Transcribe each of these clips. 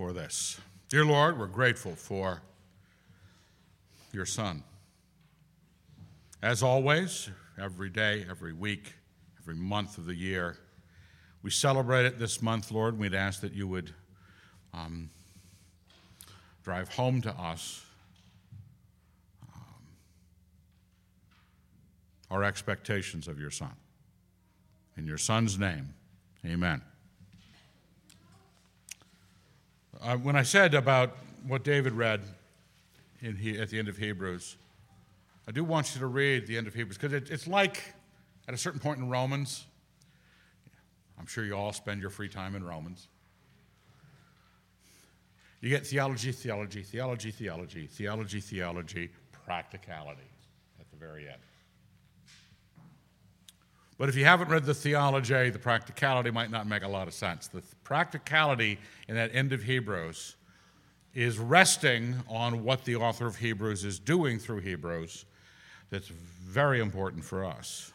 for this. Dear Lord, we're grateful for your Son. As always, every day, every week, every month of the year, we celebrate it this month, Lord. We'd ask that you would um, drive home to us um, our expectations of your Son. In your Son's name, amen. Uh, when I said about what David read he, at the end of Hebrews, I do want you to read the end of Hebrews because it, it's like at a certain point in Romans. I'm sure you all spend your free time in Romans. You get theology, theology, theology, theology, theology, theology, practicality at the very end. But if you haven't read the theology, the practicality might not make a lot of sense. The practicality in that end of Hebrews is resting on what the author of Hebrews is doing through Hebrews that's very important for us.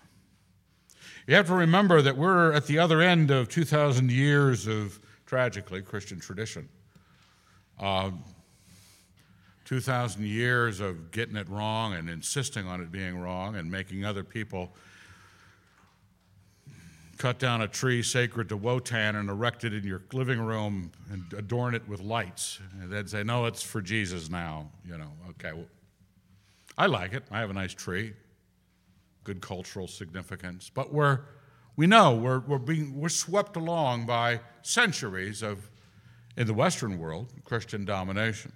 You have to remember that we're at the other end of 2,000 years of, tragically, Christian tradition. Uh, 2,000 years of getting it wrong and insisting on it being wrong and making other people cut down a tree sacred to Wotan and erect it in your living room and adorn it with lights. And they'd say, no, it's for Jesus now. You know, okay. Well, I like it. I have a nice tree, good cultural significance. But we're, we know we're, we're, being, we're swept along by centuries of, in the Western world, Christian domination.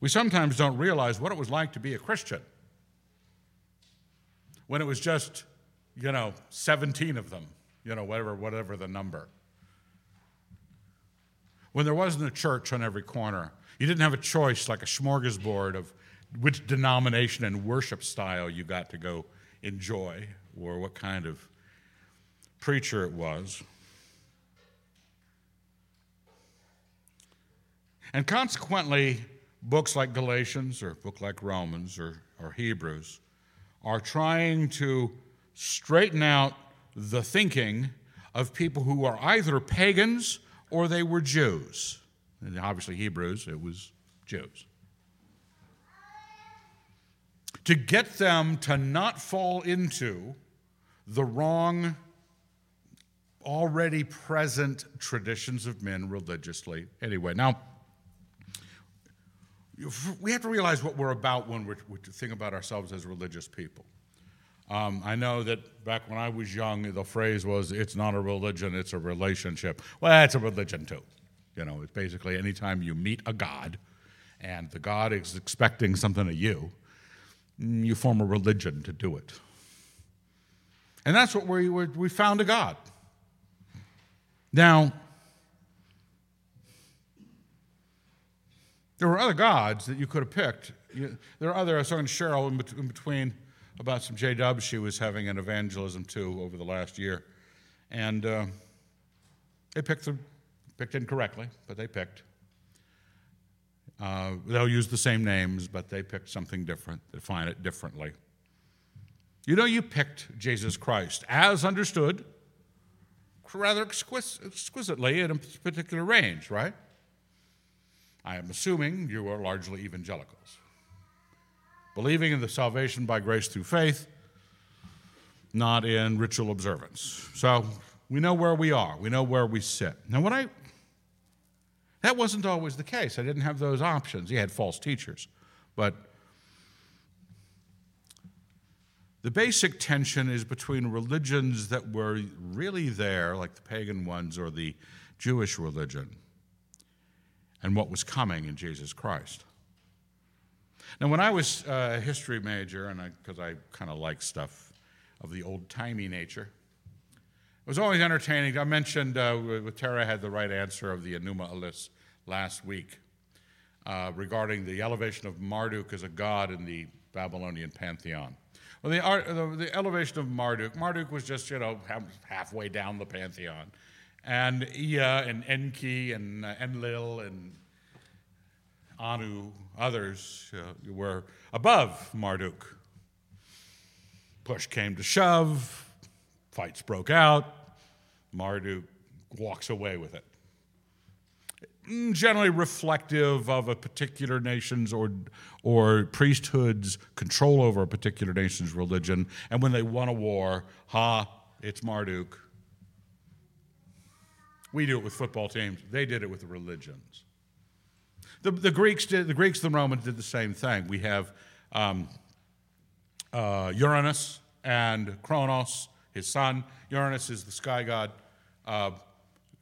We sometimes don't realize what it was like to be a Christian when it was just you know, 17 of them, you know, whatever, whatever the number. When there wasn't a church on every corner, you didn't have a choice like a smorgasbord of which denomination and worship style you got to go enjoy or what kind of preacher it was. And consequently, books like Galatians or book like Romans or, or Hebrews are trying to straighten out the thinking of people who are either pagans or they were Jews. And obviously, Hebrews, it was Jews. To get them to not fall into the wrong, already present traditions of men religiously. Anyway, now, we have to realize what we're about when we think about ourselves as religious people. Um, I know that back when I was young, the phrase was, it's not a religion, it's a relationship. Well, it's a religion too. You know, it's basically anytime you meet a God and the God is expecting something of you, mm, you form a religion to do it. And that's what we, we found a God. Now, there were other gods that you could have picked. There are other, I was talking to Cheryl in between about some J Dubs she was having an evangelism to over the last year. And uh, they picked, the, picked incorrectly, but they picked. Uh, they'll use the same names, but they picked something different, define it differently. You know, you picked Jesus Christ as understood rather exquisitely in a particular range, right? I am assuming you are largely evangelicals believing in the salvation by grace through faith, not in ritual observance. So we know where we are, we know where we sit. Now, what I that wasn't always the case. I didn't have those options. You had false teachers. But the basic tension is between religions that were really there, like the pagan ones or the Jewish religion, and what was coming in Jesus Christ. Now, when I was a history major, and because I, I kind of like stuff of the old timey nature, it was always entertaining. I mentioned uh, with Tara had the right answer of the Enuma Elish last week uh, regarding the elevation of Marduk as a god in the Babylonian pantheon. Well, the, the, the elevation of Marduk, Marduk was just, you know, halfway down the pantheon. And Ea and Enki and uh, Enlil and Anu, others uh, were above Marduk. Push came to shove, fights broke out, Marduk walks away with it. mm, generally reflective of a particular nation's or, or priesthood's control over a particular nation's religion. And when they won a war, ha, it's Marduk. We do it with football teams. They did it with religions. The, the Greeks did. The Greeks, the Romans did the same thing. We have um, uh, Uranus and Kronos, his son. Uranus is the sky god. Uh,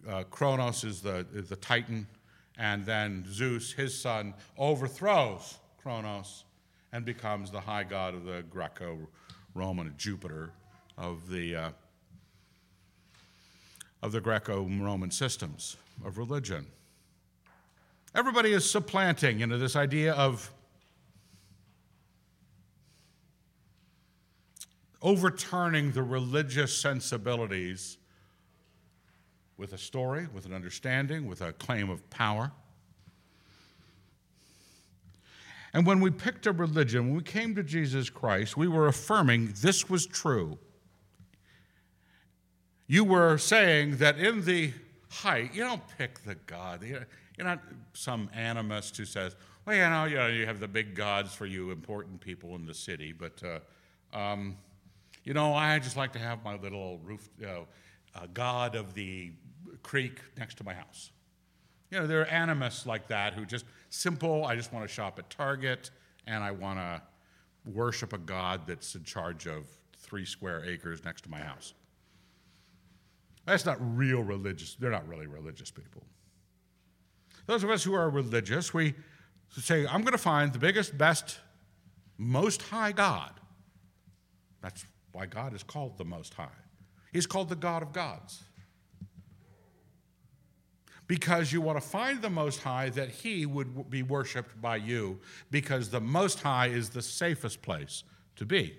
uh, Kronos is the, is the Titan. And then Zeus, his son, overthrows Kronos and becomes the high god of the Greco Roman Jupiter of the, uh, of the Greco Roman systems of religion. Everybody is supplanting into this idea of overturning the religious sensibilities with a story, with an understanding, with a claim of power. And when we picked a religion, when we came to Jesus Christ, we were affirming this was true. You were saying that in the height, you don't pick the God. You're not some animist who says, well, you know, you, know, you have the big gods for you important people in the city, but, uh, um, you know, I just like to have my little roof, uh, uh, god of the creek next to my house. You know, there are animists like that who just simple, I just want to shop at Target and I want to worship a God that's in charge of three square acres next to my house. That's not real religious. They're not really religious people. Those of us who are religious, we say, I'm going to find the biggest, best, most high God. That's why God is called the Most High. He's called the God of gods because you want to find the Most High that He would be worshiped by you, because the Most High is the safest place to be.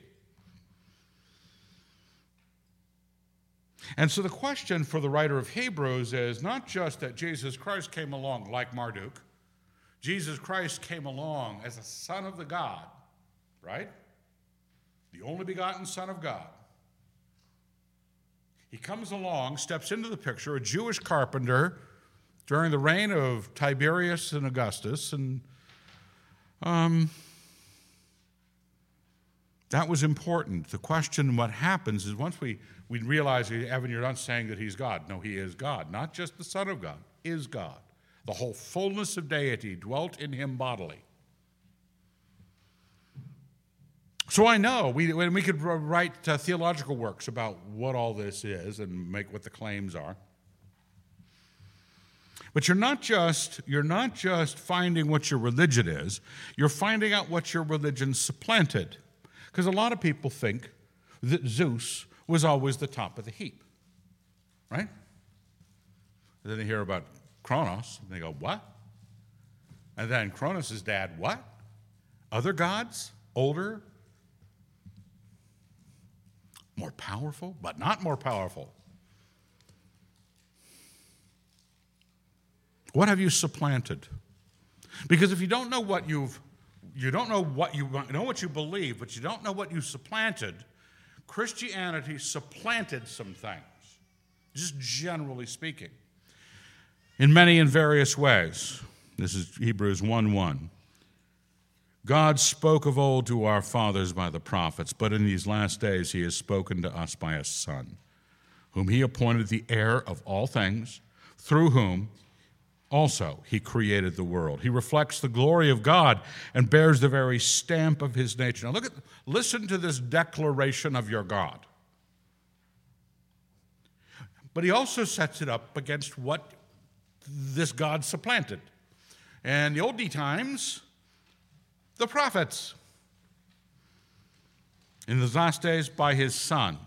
And so the question for the writer of Hebrews is not just that Jesus Christ came along like Marduk, Jesus Christ came along as a son of the God, right? The only begotten Son of God. He comes along, steps into the picture, a Jewish carpenter during the reign of Tiberius and Augustus, and um, that was important. The question, what happens, is once we, we realize, Evan, you're not saying that he's God. No, he is God. Not just the Son of God, is God. The whole fullness of deity dwelt in him bodily. So I know we, we could write uh, theological works about what all this is and make what the claims are. But you're not just you're not just finding what your religion is, you're finding out what your religion supplanted. Because a lot of people think that Zeus was always the top of the heap. Right? And then they hear about Kronos, and they go, What? And then Kronos' dad, What? Other gods? Older? More powerful, but not more powerful. What have you supplanted? Because if you don't know what you've you don't know what you know what you believe, but you don't know what you supplanted, Christianity supplanted some things, just generally speaking, in many and various ways. This is Hebrews 1 1. God spoke of old to our fathers by the prophets, but in these last days he has spoken to us by a Son, whom he appointed the heir of all things, through whom also, he created the world. He reflects the glory of God and bears the very stamp of his nature. Now, look at, listen to this declaration of your God. But he also sets it up against what this God supplanted. And the oldie times, the prophets. In the last days, by his Son,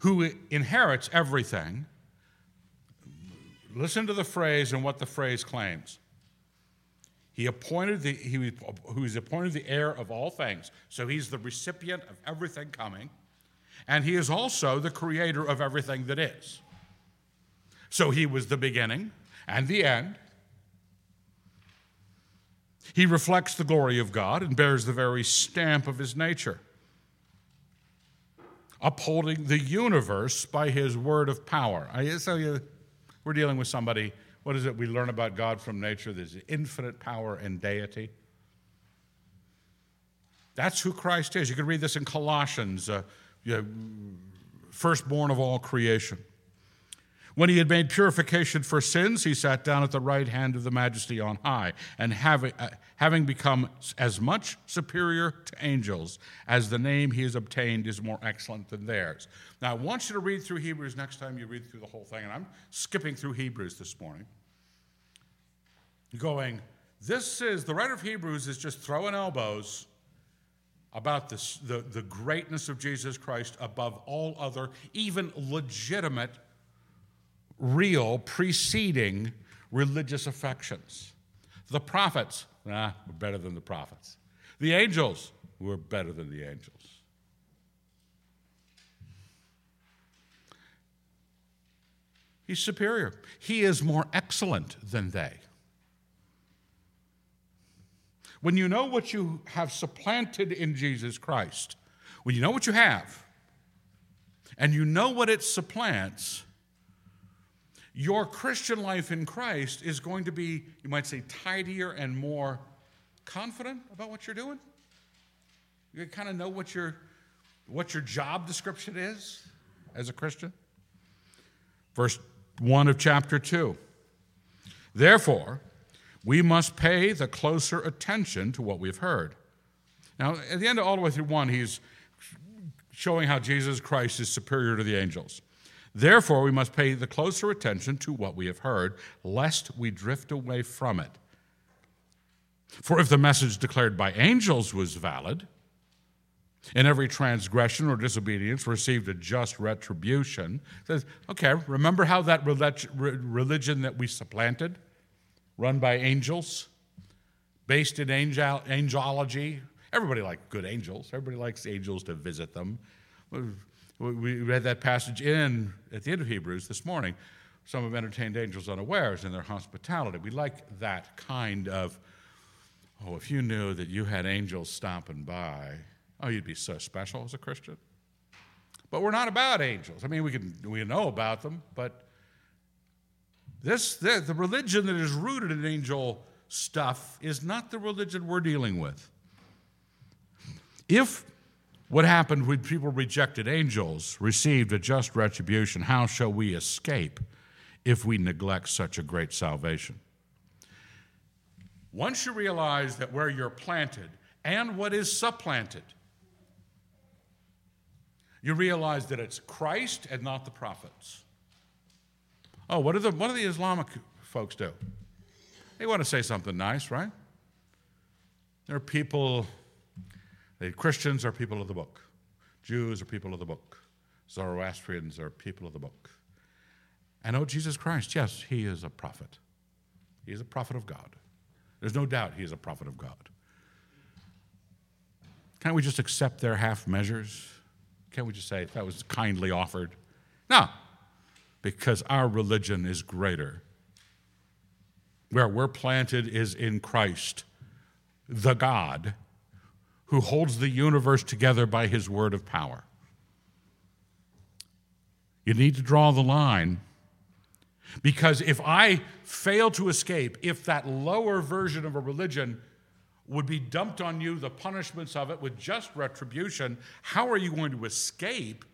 who inherits everything Listen to the phrase and what the phrase claims. He appointed the he who is appointed the heir of all things. So he's the recipient of everything coming, and he is also the creator of everything that is. So he was the beginning and the end. He reflects the glory of God and bears the very stamp of his nature, upholding the universe by his word of power. I, so you, we're dealing with somebody what is it we learn about God from nature? There's infinite power and deity. That's who Christ is. You can read this in Colossians, uh, you know, firstborn of all creation. When he had made purification for sins, he sat down at the right hand of the majesty on high, and having, uh, having become as much superior to angels as the name he has obtained is more excellent than theirs. Now, I want you to read through Hebrews next time you read through the whole thing, and I'm skipping through Hebrews this morning. Going, this is, the writer of Hebrews is just throwing elbows about this, the, the greatness of Jesus Christ above all other, even legitimate real preceding religious affections. The prophets, nah, we're better than the prophets. The angels, we're better than the angels. He's superior. He is more excellent than they. When you know what you have supplanted in Jesus Christ, when you know what you have, and you know what it supplants, your Christian life in Christ is going to be, you might say, tidier and more confident about what you're doing. You kind of know what your, what your job description is as a Christian. Verse 1 of chapter 2. Therefore, we must pay the closer attention to what we've heard. Now, at the end of all the way through 1, he's showing how Jesus Christ is superior to the angels. Therefore, we must pay the closer attention to what we have heard, lest we drift away from it. For if the message declared by angels was valid, and every transgression or disobedience received a just retribution, says, okay, remember how that religion that we supplanted, run by angels, based in angel, angelology, everybody likes good angels. Everybody likes angels to visit them. We read that passage in at the end of Hebrews this morning. Some have entertained angels unawares in their hospitality. We like that kind of, oh, if you knew that you had angels stopping by, oh, you'd be so special as a Christian. But we're not about angels. I mean, we can we know about them, but this the, the religion that is rooted in angel stuff is not the religion we're dealing with. If what happened when people rejected angels received a just retribution? How shall we escape if we neglect such a great salvation? Once you realize that where you're planted and what is supplanted, you realize that it's Christ and not the prophets. Oh, what do the, what do the Islamic folks do? They want to say something nice, right? There are people the Christians are people of the book. Jews are people of the book. Zoroastrians are people of the book. And oh, Jesus Christ, yes, he is a prophet. He is a prophet of God. There's no doubt he is a prophet of God. Can't we just accept their half measures? Can't we just say that was kindly offered? No, because our religion is greater. Where we're planted is in Christ, the God who holds the universe together by his word of power. You need to draw the line because if I fail to escape, if that lower version of a religion would be dumped on you, the punishments of it with just retribution, how are you going to escape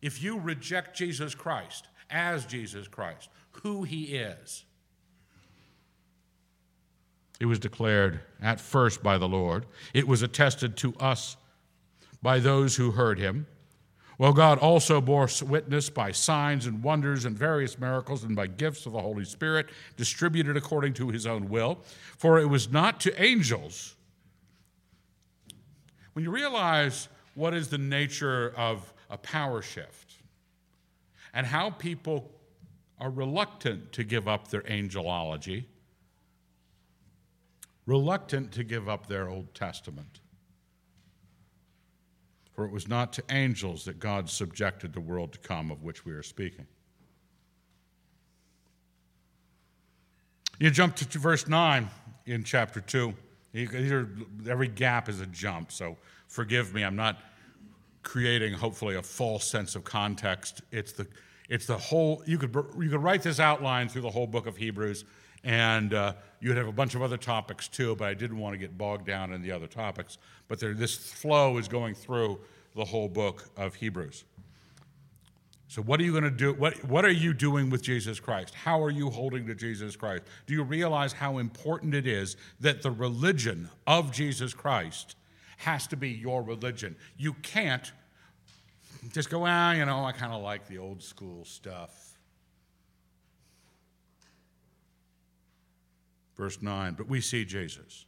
if you reject Jesus Christ as Jesus Christ, who he is? It was declared at first by the Lord. It was attested to us by those who heard him. Well, God also bore witness by signs and wonders and various miracles and by gifts of the Holy Spirit distributed according to his own will. For it was not to angels. When you realize what is the nature of a power shift and how people are reluctant to give up their angelology, reluctant to give up their Old Testament. For it was not to angels that God subjected the world to come of which we are speaking. You jump to verse 9 in chapter 2. every gap is a jump, so forgive me. I'm not creating, hopefully, a false sense of context. It's the, It's the whole, you could, you could write this outline through the whole book of Hebrews, and uh, you'd have a bunch of other topics too, but I didn't want to get bogged down in the other topics. But there, this flow is going through the whole book of Hebrews. So, what are you going to do? What, what are you doing with Jesus Christ? How are you holding to Jesus Christ? Do you realize how important it is that the religion of Jesus Christ has to be your religion? You can't just go, ah, you know, I kind of like the old school stuff. Verse 9, but we see Jesus,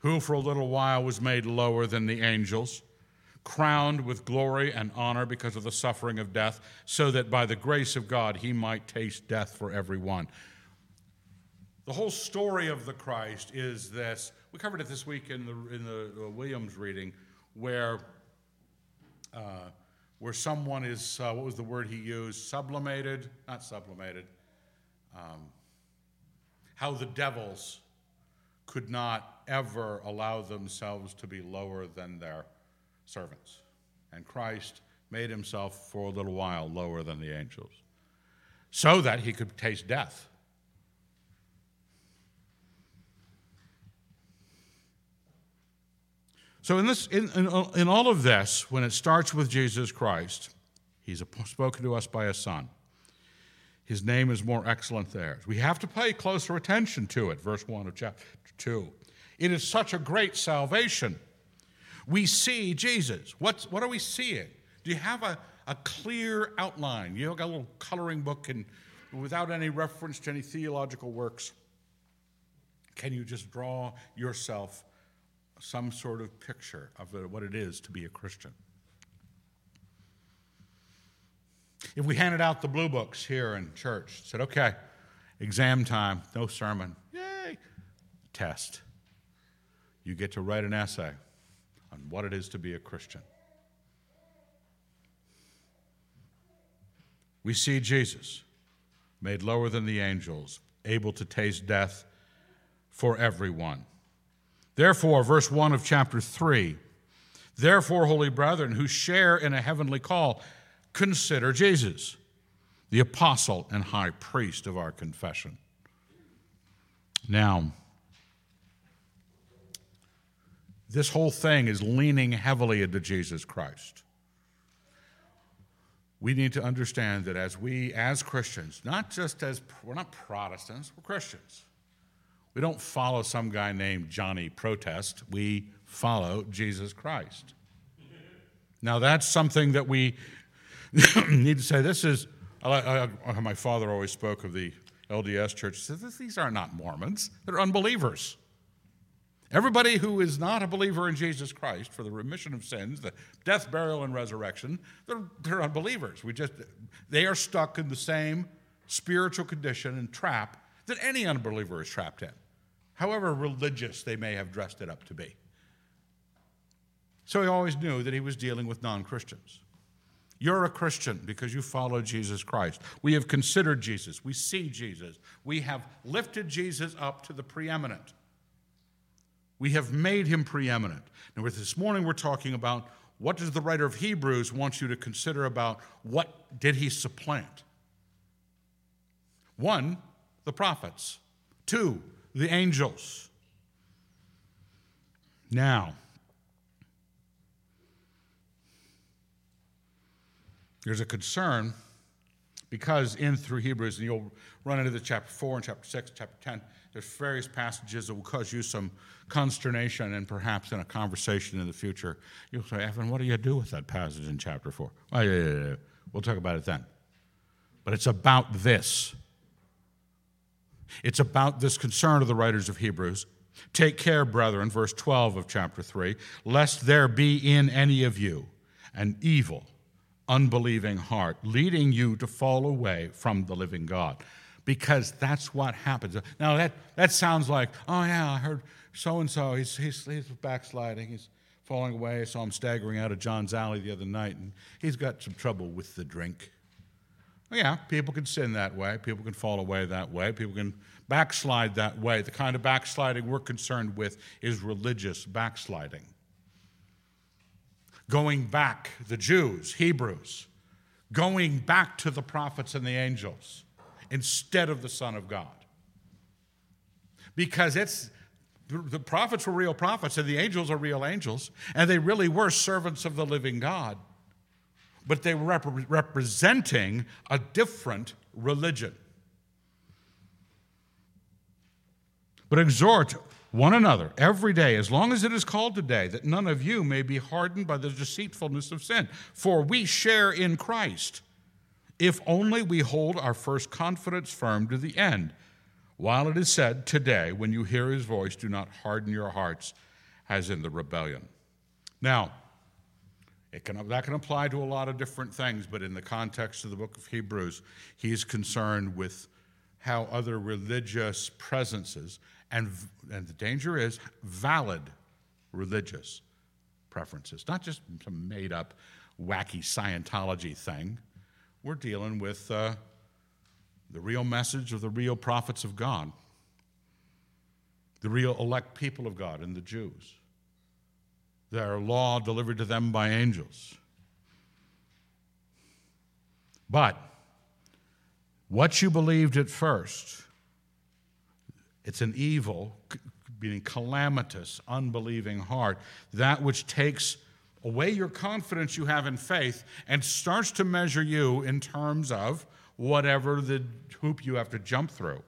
who for a little while was made lower than the angels, crowned with glory and honor because of the suffering of death, so that by the grace of God he might taste death for everyone. The whole story of the Christ is this. We covered it this week in the, in the Williams reading, where uh, where someone is, uh, what was the word he used? Sublimated, not sublimated. Um, how the devils could not ever allow themselves to be lower than their servants. And Christ made himself for a little while lower than the angels so that he could taste death. So, in, this, in, in, in all of this, when it starts with Jesus Christ, he's spoken to us by a son. His name is more excellent there. We have to pay closer attention to it, verse 1 of chapter 2. It is such a great salvation. We see Jesus. What's, what are we seeing? Do you have a, a clear outline? You got a little coloring book and without any reference to any theological works. Can you just draw yourself some sort of picture of what it is to be a Christian. If we handed out the blue books here in church, said, okay, exam time, no sermon, yay, test. You get to write an essay on what it is to be a Christian. We see Jesus made lower than the angels, able to taste death for everyone. Therefore, verse 1 of chapter 3 Therefore, holy brethren who share in a heavenly call, consider Jesus, the apostle and high priest of our confession. Now, this whole thing is leaning heavily into Jesus Christ. We need to understand that as we, as Christians, not just as, we're not Protestants, we're Christians. We don't follow some guy named Johnny Protest. We follow Jesus Christ. Now, that's something that we need to say. This is, I, I, my father always spoke of the LDS church. He said, These are not Mormons, they're unbelievers. Everybody who is not a believer in Jesus Christ for the remission of sins, the death, burial, and resurrection, they're, they're unbelievers. We just, they are stuck in the same spiritual condition and trap that any unbeliever is trapped in however religious they may have dressed it up to be. So he always knew that he was dealing with non Christians. You're a Christian because you follow Jesus Christ. We have considered Jesus. We see Jesus. We have lifted Jesus up to the preeminent. We have made him preeminent. Now, this morning we're talking about what does the writer of Hebrews want you to consider about what did he supplant? One, the prophets. Two, the angels. Now, there's a concern because in through Hebrews, and you'll run into the chapter 4 and chapter 6, chapter 10, there's various passages that will cause you some consternation and perhaps in a conversation in the future, you'll say, Evan, what do you do with that passage in chapter 4? Oh, yeah, yeah, yeah. We'll talk about it then. But it's about this. It's about this concern of the writers of Hebrews. Take care, brethren, verse 12 of chapter 3, lest there be in any of you an evil, unbelieving heart, leading you to fall away from the living God. Because that's what happens. Now, that, that sounds like, oh, yeah, I heard so and so, he's, backsliding, he's falling away. I saw him staggering out of John's alley the other night, and he's got some trouble with the drink. Yeah, people can sin that way. People can fall away that way. People can backslide that way. The kind of backsliding we're concerned with is religious backsliding. Going back, the Jews, Hebrews, going back to the prophets and the angels instead of the Son of God. Because it's the prophets were real prophets and the angels are real angels, and they really were servants of the living God. But they were rep- representing a different religion. But exhort one another every day, as long as it is called today, that none of you may be hardened by the deceitfulness of sin. For we share in Christ, if only we hold our first confidence firm to the end. While it is said, Today, when you hear his voice, do not harden your hearts as in the rebellion. Now, can, that can apply to a lot of different things, but in the context of the book of Hebrews, he's concerned with how other religious presences and, and the danger is valid religious preferences, not just some made up, wacky Scientology thing. We're dealing with uh, the real message of the real prophets of God, the real elect people of God and the Jews, their law delivered to them by angels. But what you believed at first, it's an evil, meaning calamitous, unbelieving heart, that which takes away your confidence you have in faith and starts to measure you in terms of whatever the hoop you have to jump through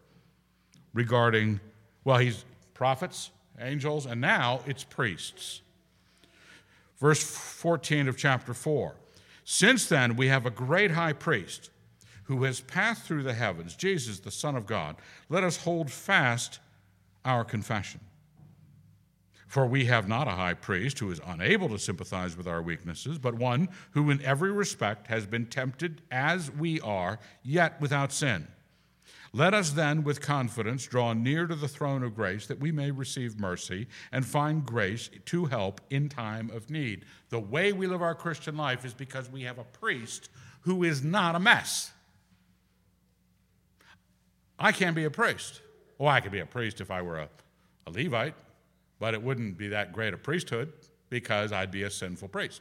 regarding, well, he's prophets, angels, and now it's priests. Verse 14 of chapter 4. Since then, we have a great high priest who has passed through the heavens, Jesus, the Son of God, let us hold fast our confession. For we have not a high priest who is unable to sympathize with our weaknesses, but one who in every respect has been tempted as we are, yet without sin. Let us then, with confidence, draw near to the throne of grace that we may receive mercy and find grace to help in time of need. The way we live our Christian life is because we have a priest who is not a mess. I can't be a priest. Well, I could be a priest if I were a, a Levite, but it wouldn't be that great a priesthood because I'd be a sinful priest.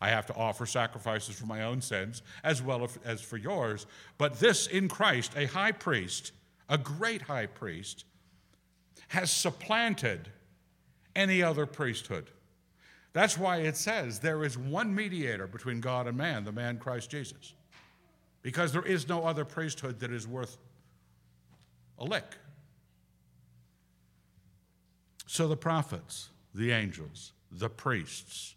I have to offer sacrifices for my own sins as well as for yours. But this in Christ, a high priest, a great high priest, has supplanted any other priesthood. That's why it says there is one mediator between God and man, the man Christ Jesus. Because there is no other priesthood that is worth a lick. So the prophets, the angels, the priests,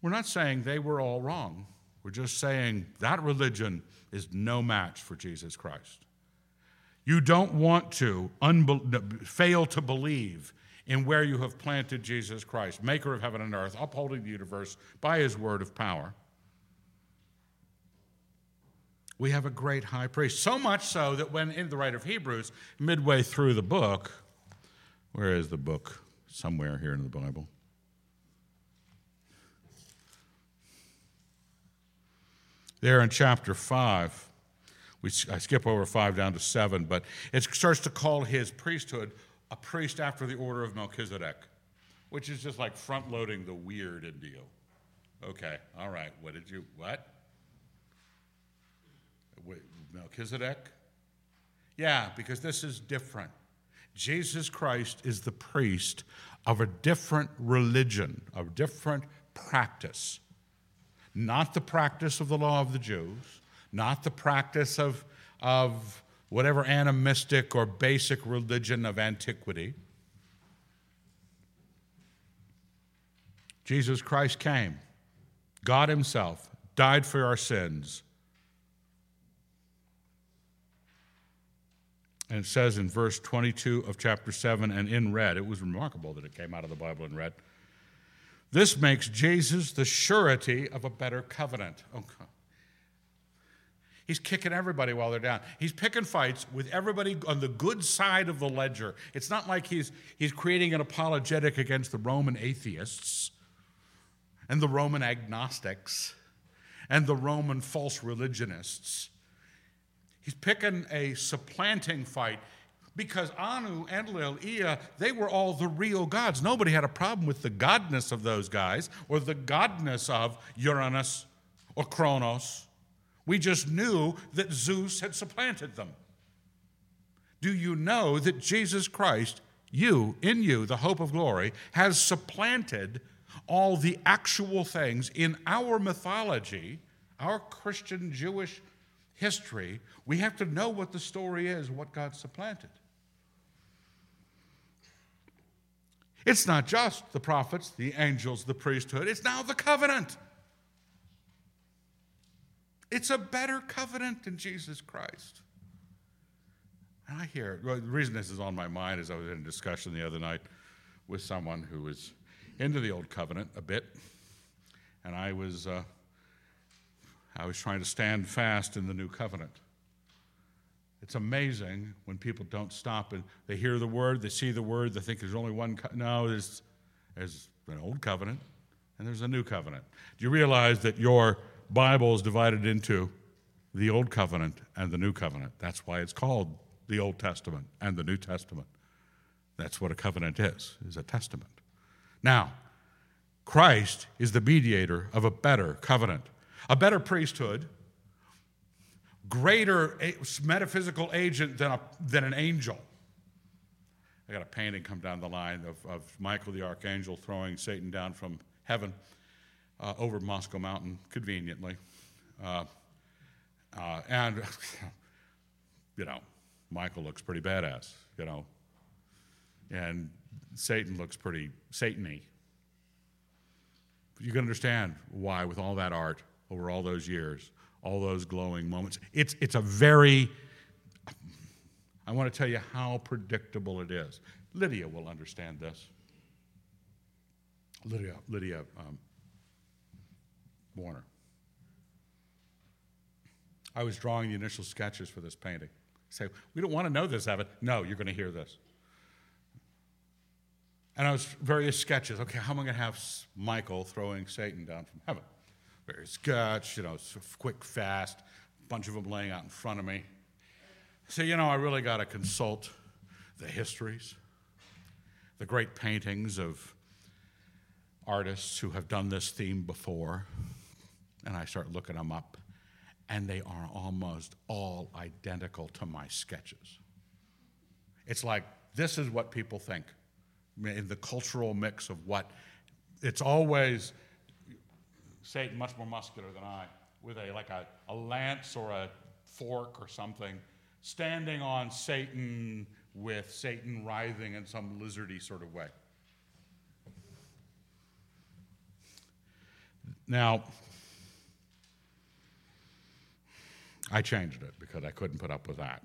we're not saying they were all wrong. We're just saying that religion is no match for Jesus Christ. You don't want to unbe- fail to believe in where you have planted Jesus Christ, maker of heaven and earth, upholding the universe by his word of power we have a great high priest. So much so that when in the writer of Hebrews, midway through the book, where is the book? Somewhere here in the Bible. There in chapter 5, we, I skip over 5 down to 7, but it starts to call his priesthood a priest after the order of Melchizedek, which is just like front loading the weird deal. Okay, all right, what did you, what? Melchizedek? Yeah, because this is different. Jesus Christ is the priest of a different religion, of different practice. Not the practice of the law of the Jews, not the practice of, of whatever animistic or basic religion of antiquity. Jesus Christ came, God Himself died for our sins, And it says in verse 22 of chapter 7 and in red, it was remarkable that it came out of the Bible in red. This makes Jesus the surety of a better covenant. Oh, He's kicking everybody while they're down. He's picking fights with everybody on the good side of the ledger. It's not like he's, he's creating an apologetic against the Roman atheists and the Roman agnostics and the Roman false religionists. He's picking a supplanting fight because Anu, Enlil, Ea, they were all the real gods. Nobody had a problem with the godness of those guys or the godness of Uranus or Kronos. We just knew that Zeus had supplanted them. Do you know that Jesus Christ, you, in you, the hope of glory, has supplanted all the actual things in our mythology, our Christian Jewish history? We have to know what the story is, what God supplanted. It's not just the prophets, the angels, the priesthood, it's now the covenant. It's a better covenant than Jesus Christ. And I hear, well, the reason this is on my mind is I was in a discussion the other night with someone who was into the old covenant a bit, and I was, uh, I was trying to stand fast in the new covenant. It's amazing when people don't stop and they hear the word, they see the word, they think there's only one. Co- no, there's, there's an old covenant and there's a new covenant. Do you realize that your Bible is divided into the old covenant and the new covenant? That's why it's called the Old Testament and the New Testament. That's what a covenant is, is a testament. Now, Christ is the mediator of a better covenant, a better priesthood, greater metaphysical agent than, a, than an angel. I got a painting come down the line of, of Michael the archangel throwing Satan down from heaven uh, over Moscow Mountain, conveniently. Uh, uh, and, you know, Michael looks pretty badass, you know. And Satan looks pretty Satan You can understand why, with all that art over all those years, all those glowing moments. It's, it's a very, I want to tell you how predictable it is. Lydia will understand this. Lydia, Lydia um, Warner. I was drawing the initial sketches for this painting. Say, we don't want to know this, Evan. No, you're going to hear this. And I was various sketches. Okay, how am I going to have Michael throwing Satan down from heaven? Very sketch, you know, quick, fast, a bunch of them laying out in front of me. So, you know, I really got to consult the histories, the great paintings of artists who have done this theme before. And I start looking them up, and they are almost all identical to my sketches. It's like, this is what people think in the cultural mix of what it's always Satan, much more muscular than I, with a like a, a lance or a fork or something, standing on Satan with Satan writhing in some lizardy sort of way. Now, I changed it because I couldn't put up with that.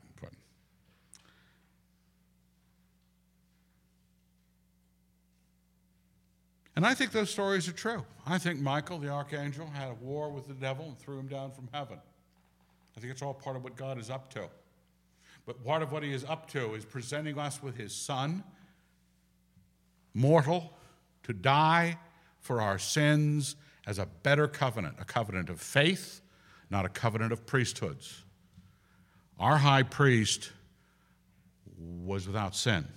And I think those stories are true. I think Michael, the archangel, had a war with the devil and threw him down from heaven. I think it's all part of what God is up to. But part of what he is up to is presenting us with his son, mortal, to die for our sins as a better covenant, a covenant of faith, not a covenant of priesthoods. Our high priest was without sin.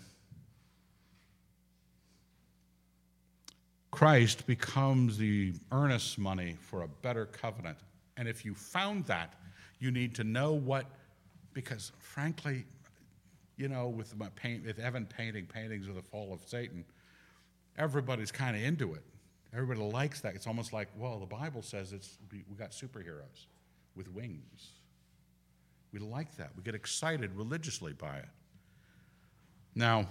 Christ becomes the earnest money for a better covenant. And if you found that, you need to know what, because frankly, you know, with my paint, with Evan painting paintings of the fall of Satan, everybody's kind of into it. Everybody likes that. It's almost like, well, the Bible says it's we, we got superheroes with wings. We like that. We get excited religiously by it. Now,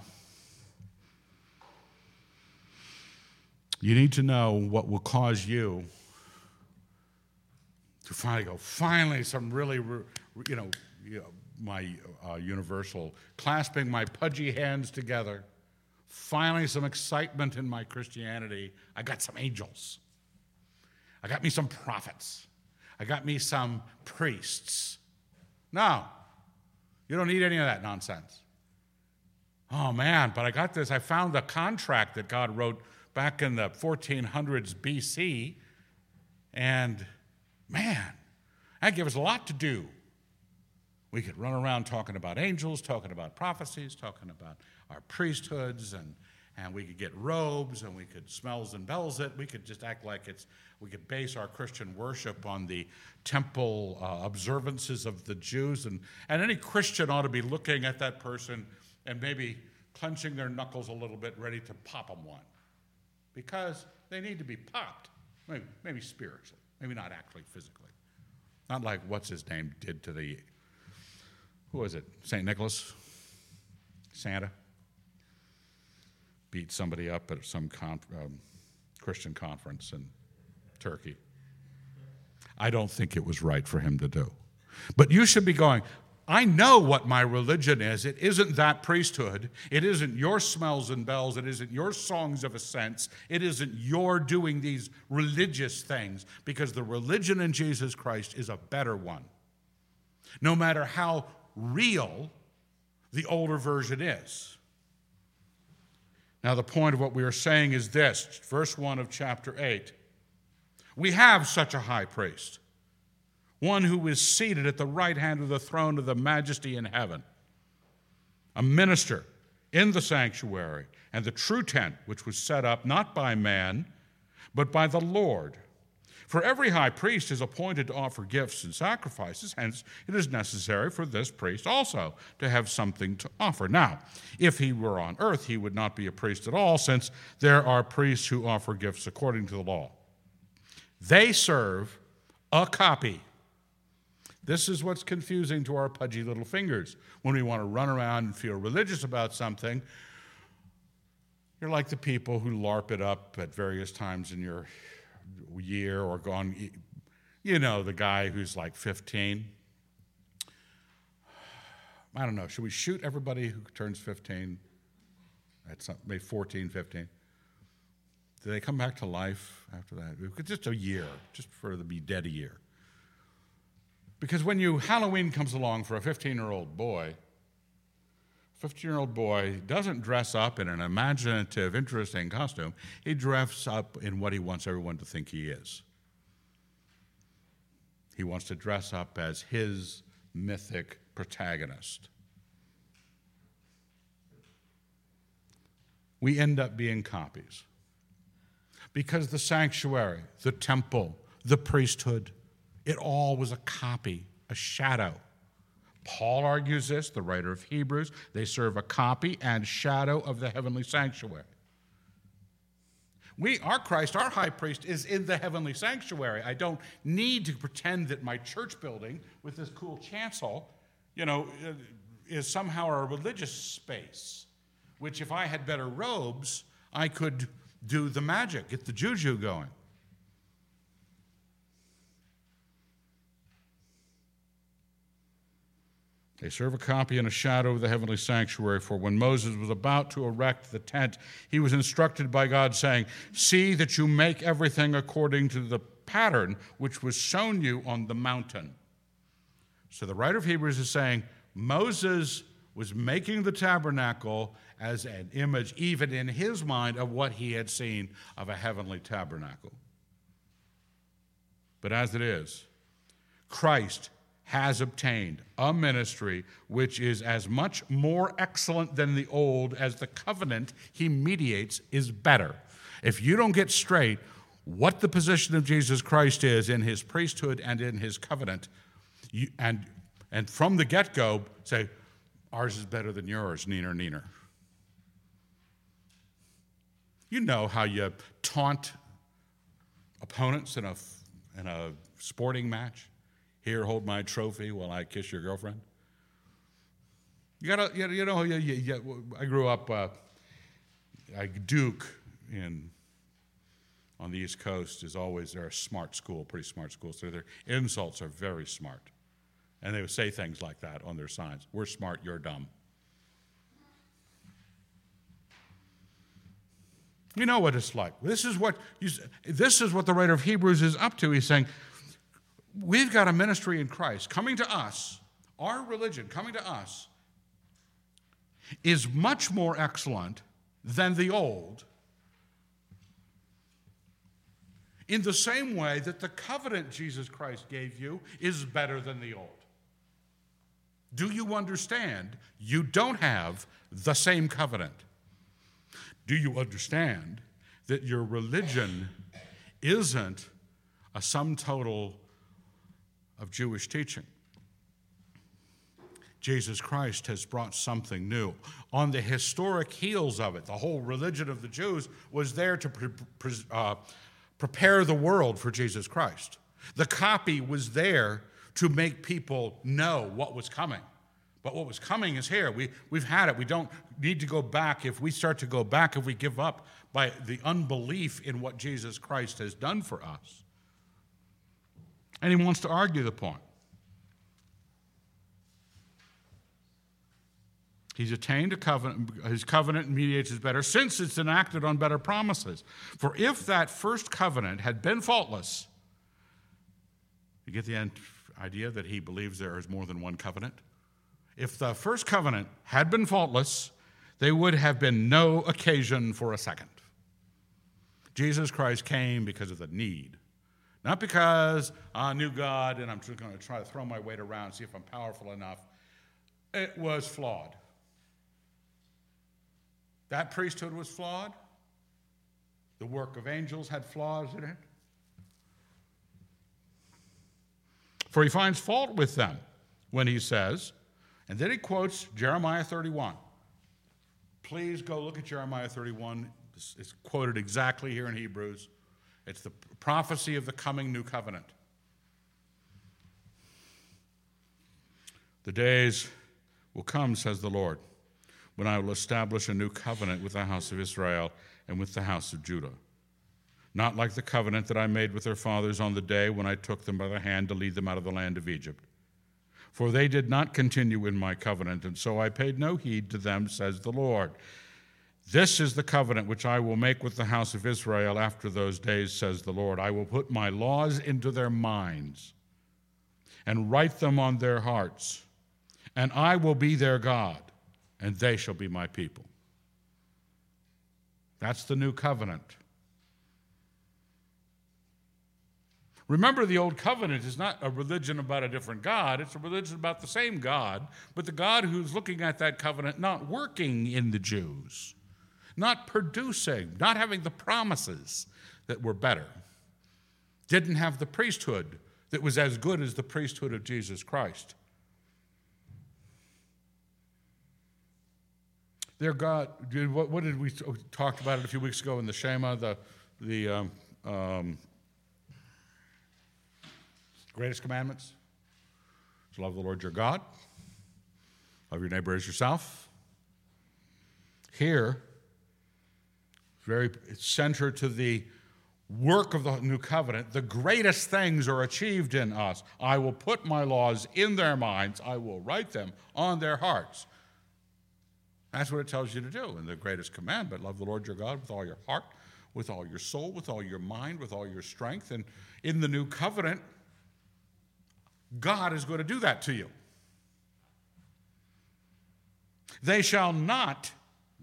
You need to know what will cause you to finally go, finally, some really, you know, you know my uh, universal, clasping my pudgy hands together, finally, some excitement in my Christianity. I got some angels. I got me some prophets. I got me some priests. No, you don't need any of that nonsense. Oh man, but I got this. I found the contract that God wrote back in the 1400s BC. And man, that gave us a lot to do. We could run around talking about angels, talking about prophecies, talking about our priesthoods, and, and we could get robes and we could smells and bells it. We could just act like it's, we could base our Christian worship on the temple uh, observances of the Jews. And, and any Christian ought to be looking at that person and maybe clenching their knuckles a little bit, ready to pop them one. Because they need to be popped, maybe, maybe spiritually, maybe not actually physically. Not like what's his name did to the, who was it? St. Nicholas? Santa? beat somebody up at some um, Christian conference in Turkey. I don't think it was right for him to do. But you should be going, I know what my religion is. It isn't that priesthood. It isn't your smells and bells. It isn't your songs of ascents. It isn't your doing these religious things because the religion in Jesus Christ is a better one. No matter how real the older version is. Now, the point of what we are saying is this verse 1 of chapter 8. We have such a high priest, one who is seated at the right hand of the throne of the majesty in heaven, a minister in the sanctuary and the true tent, which was set up not by man, but by the Lord for every high priest is appointed to offer gifts and sacrifices, hence, it is necessary for this priest also to have something to offer. Now, if he were on earth, he would not be a priest at all, since there are priests who offer gifts according to the law. They serve a copy. This is what's confusing to our pudgy little fingers. When we want to run around and feel religious about something, you're like the people who LARP it up at various times in your year or gone, you know, the guy who's like 15. I don't know. Should we shoot everybody who turns 15? At some, maybe 14, 15. Do they come back to life after that? Just a year, just for to be dead a year. Because when you Halloween comes along for a 15 year old boy, 15 year old boy doesn't dress up in an imaginative, interesting costume. He dresses up in what he wants everyone to think he is. He wants to dress up as his mythic protagonist. We end up being copies. Because the sanctuary, the temple, the priesthood, it all was a copy, a shadow Paul argues this, the writer of Hebrews. They serve a copy and shadow of the heavenly sanctuary. We, our Christ, our high priest, is in the heavenly sanctuary. I don't need to pretend that my church building with this cool chancel, you know, uh, is somehow a religious space, which if I had better robes, I could do the magic, get the juju going. They serve a copy and a shadow of the heavenly sanctuary. For when Moses was about to erect the tent, he was instructed by God, saying, See that you make everything according to the pattern which was shown you on the mountain. So the writer of Hebrews is saying, Moses was making the tabernacle as an image, even in his mind, of what he had seen of a heavenly tabernacle. But as it is, Christ has obtained a ministry which is as much more excellent than the old as the covenant he mediates is better. If you don't get straight what the position of Jesus Christ is in his priesthood and in his covenant, you, and, and from the get go, say, ours is better than yours, neener, neener. You know how you taunt opponents in a, in a sporting match? Here, hold my trophy while I kiss your girlfriend. You gotta, you know, you, you, I grew up uh, like Duke in on the East Coast is always they're a smart school, pretty smart school. So their insults are very smart, and they would say things like that on their signs: "We're smart, you're dumb." You know what it's like. This is what you, this is what the writer of Hebrews is up to. He's saying, we've got a ministry in Christ coming to us, our religion coming to us is much more excellent than the old. In the same way that the covenant Jesus Christ gave you is better than the old. Do you understand? You don't have the same covenant. Do you understand that your religion isn't a sum total of Jewish teaching? Jesus Christ has brought something new. On the historic heels of it, the whole religion of the Jews was there to pre- pre- uh, prepare the world for Jesus Christ. The copy was there to make people know what was coming. But what was coming is here. We, we've had it. We don't need to go back. If we start to go back, if we give up by the unbelief in what Jesus Christ has done for us. And he wants to argue the point. He's attained a covenant, his covenant mediates is better since it's enacted on better promises. For if that first covenant had been faultless, you get the idea that he believes there is more than one covenant? If the first covenant had been faultless, there would have been no occasion for a second. Jesus Christ came because of the need, not because I knew God and I'm just going to try to throw my weight around, see if I'm powerful enough. It was flawed. That priesthood was flawed. The work of angels had flaws in it. For he finds fault with them when he says, and then he quotes Jeremiah 31. Please go look at Jeremiah 31. It's quoted exactly here in Hebrews. It's the prophecy of the coming new covenant. The days will come, says the Lord, when I will establish a new covenant with the house of Israel and with the house of Judah. Not like the covenant that I made with their fathers on the day when I took them by the hand to lead them out of the land of Egypt for they did not continue in my covenant, and so I paid no heed to them, says the Lord. This is the covenant which I will make with the house of Israel after those days, says the Lord. I will put my laws into their minds and write them on their hearts, and I will be their God, and they shall be my people. That's the new covenant. Remember, the Old Covenant is not a religion about a different God, it's a religion about the same God, but the God who's looking at that covenant not working in the Jews, not producing, not having the promises that were better, didn't have the priesthood that was as good as the priesthood of Jesus Christ. Their God, what did we talk about it a few weeks ago in the Shema, the, the um, um, Greatest commandments is love the Lord your God, love your neighbor as yourself. Here, very centered to the work of the new covenant, the greatest things are achieved in us. I will put my laws in their minds, I will write them on their hearts. That's what it tells you to do in the greatest commandment love the Lord your God with all your heart, with all your soul, with all your mind, with all your strength. And in the new covenant, God is going to do that to you. They shall not,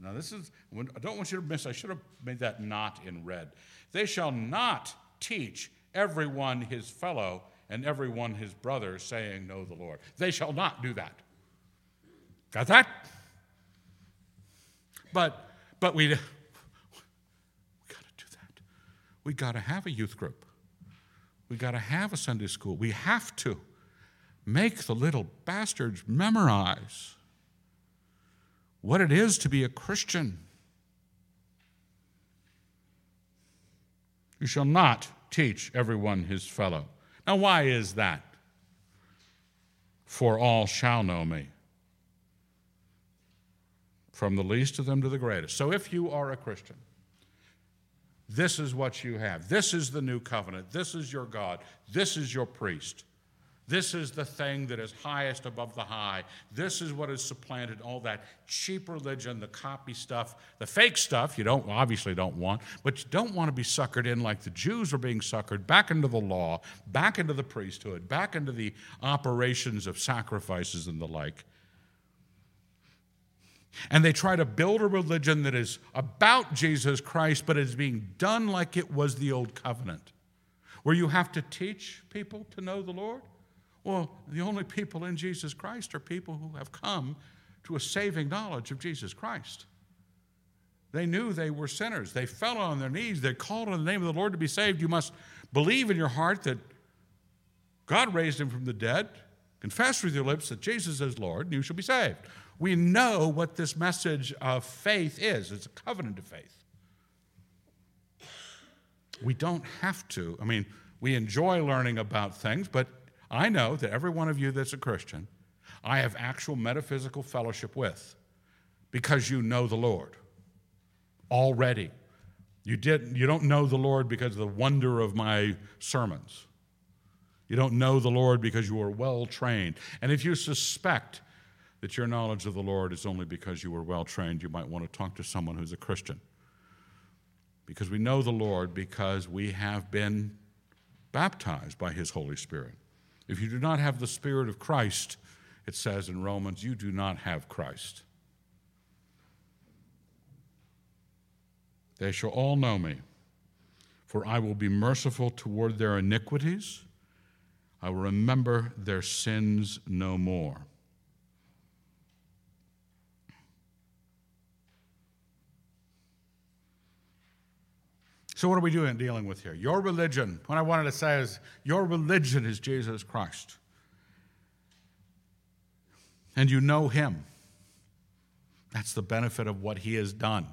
now this is, I don't want you to miss, I should have made that not in red. They shall not teach everyone his fellow and everyone his brother, saying, Know the Lord. They shall not do that. Got that? But, but we, we got to do that. We got to have a youth group. We got to have a Sunday school. We have to make the little bastards memorize what it is to be a Christian. You shall not teach everyone his fellow. Now, why is that? For all shall know me, from the least of them to the greatest. So, if you are a Christian, this is what you have. This is the new covenant. This is your God. This is your priest. This is the thing that is highest above the high. This is what has supplanted all that cheap religion, the copy stuff, the fake stuff you don't obviously don't want, but you don't want to be suckered in like the Jews were being suckered back into the law, back into the priesthood, back into the operations of sacrifices and the like. And they try to build a religion that is about Jesus Christ, but is being done like it was the old covenant, where you have to teach people to know the Lord. Well, the only people in Jesus Christ are people who have come to a saving knowledge of Jesus Christ. They knew they were sinners. They fell on their knees. They called on the name of the Lord to be saved. You must believe in your heart that God raised him from the dead, confess with your lips that Jesus is Lord, and you shall be saved. We know what this message of faith is it's a covenant of faith. We don't have to. I mean, we enjoy learning about things, but I know that every one of you that's a Christian, I have actual metaphysical fellowship with because you know the Lord already. You, did, you don't know the Lord because of the wonder of my sermons. You don't know the Lord because you are well trained. And if you suspect that your knowledge of the Lord is only because you were well trained, you might want to talk to someone who's a Christian. Because we know the Lord because we have been baptized by his Holy Spirit. If you do not have the Spirit of Christ, it says in Romans, you do not have Christ. They shall all know me, for I will be merciful toward their iniquities. I will remember their sins no more. So, what are we doing dealing with here? Your religion, what I wanted to say is, your religion is Jesus Christ. And you know him. That's the benefit of what he has done.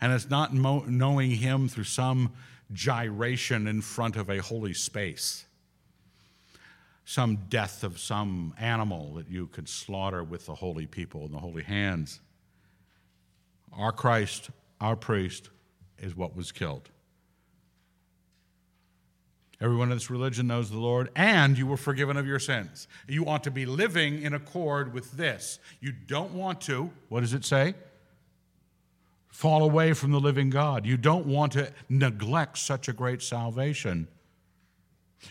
And it's not mo- knowing Him through some gyration in front of a holy space, some death of some animal that you could slaughter with the holy people and the holy hands. Our Christ, our priest, is what was killed. Everyone in this religion knows the Lord, and you were forgiven of your sins. You ought to be living in accord with this. You don't want to, what does it say? fall away from the living God. You don't want to neglect such a great salvation.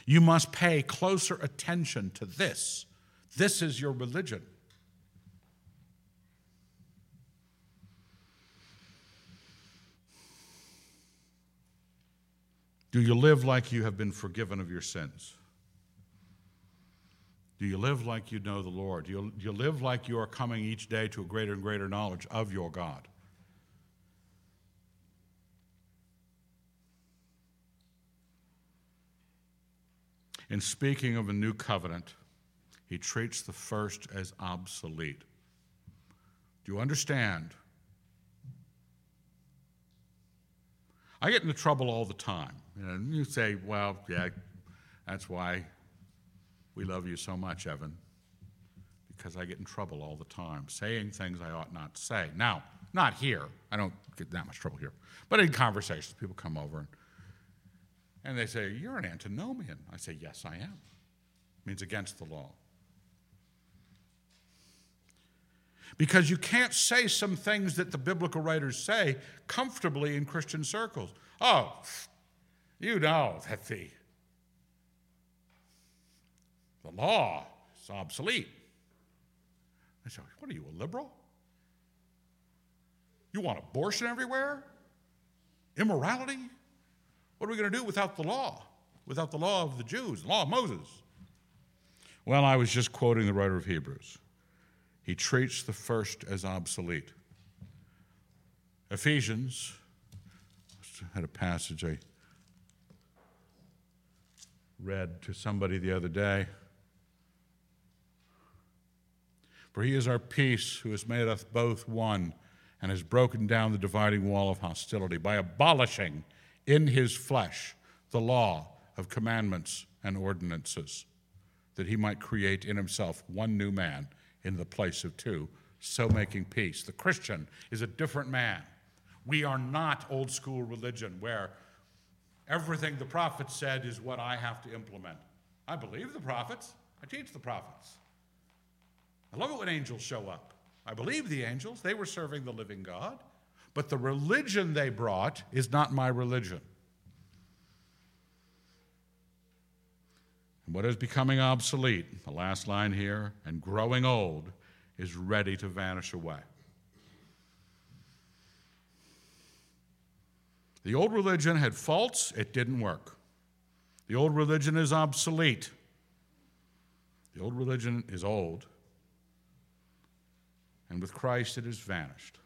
You must pay closer attention to this. This is your religion. Do you live like you have been forgiven of your sins? Do you live like you know the Lord? Do you, do you live like you are coming each day to a greater and greater knowledge of your God? In speaking of a new covenant, he treats the first as obsolete. Do you understand? I get into trouble all the time. You, know, you say, well, yeah, that's why we love you so much, Evan, because I get in trouble all the time, saying things I ought not say. Now, not here. I don't get that much trouble here. But in conversations, people come over and and they say, You're an antinomian. I say, Yes, I am. It means against the law. Because you can't say some things that the biblical writers say comfortably in Christian circles. Oh, you know that the, the law is obsolete. I say, What are you, a liberal? You want abortion everywhere? Immorality? What are we going to do without the law? Without the law of the Jews, the law of Moses? Well, I was just quoting the writer of Hebrews. He treats the first as obsolete. Ephesians had a passage I read to somebody the other day. For he is our peace, who has made us both one and has broken down the dividing wall of hostility by abolishing in his flesh the law of commandments and ordinances, that he might create in himself one new man in the place of two, so making peace. The Christian is a different man. We are not old school religion where everything the prophet said is what I have to implement. I believe the prophets, I teach the prophets. I love it when angels show up. I believe the angels, they were serving the living God. But the religion they brought is not my religion. And what is becoming obsolete, the last line here, and growing old, is ready to vanish away. The old religion had faults, it didn't work. The old religion is obsolete. The old religion is old. And with Christ, it has vanished.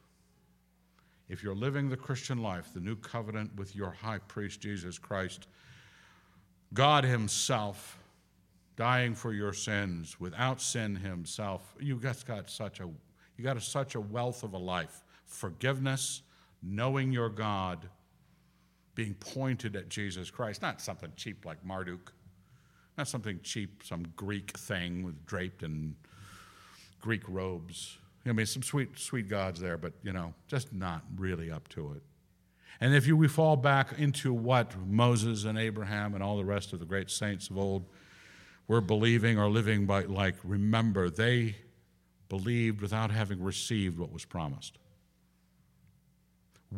if you're living the Christian life, the new covenant with your high priest, Jesus Christ, God Himself dying for your sins without sin Himself, you just got such a you got a, such a wealth of a life. Forgiveness, knowing your God, being pointed at Jesus Christ, not something cheap like Marduk, not something cheap, some Greek thing with draped in Greek robes. I mean, some sweet, sweet gods there, but you know, just not really up to it. And if you, we fall back into what Moses and Abraham and all the rest of the great saints of old were believing or living by, like, remember, they believed without having received what was promised.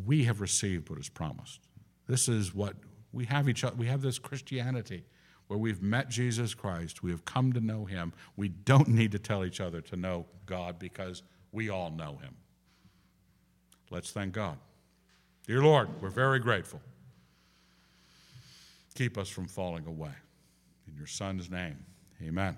We have received what is promised. This is what we have each other. We have this Christianity where we've met Jesus Christ, we have come to know him. We don't need to tell each other to know God because we all know him. Let's thank God. Dear Lord, we're very grateful. Keep us from falling away. In your Son's name, amen.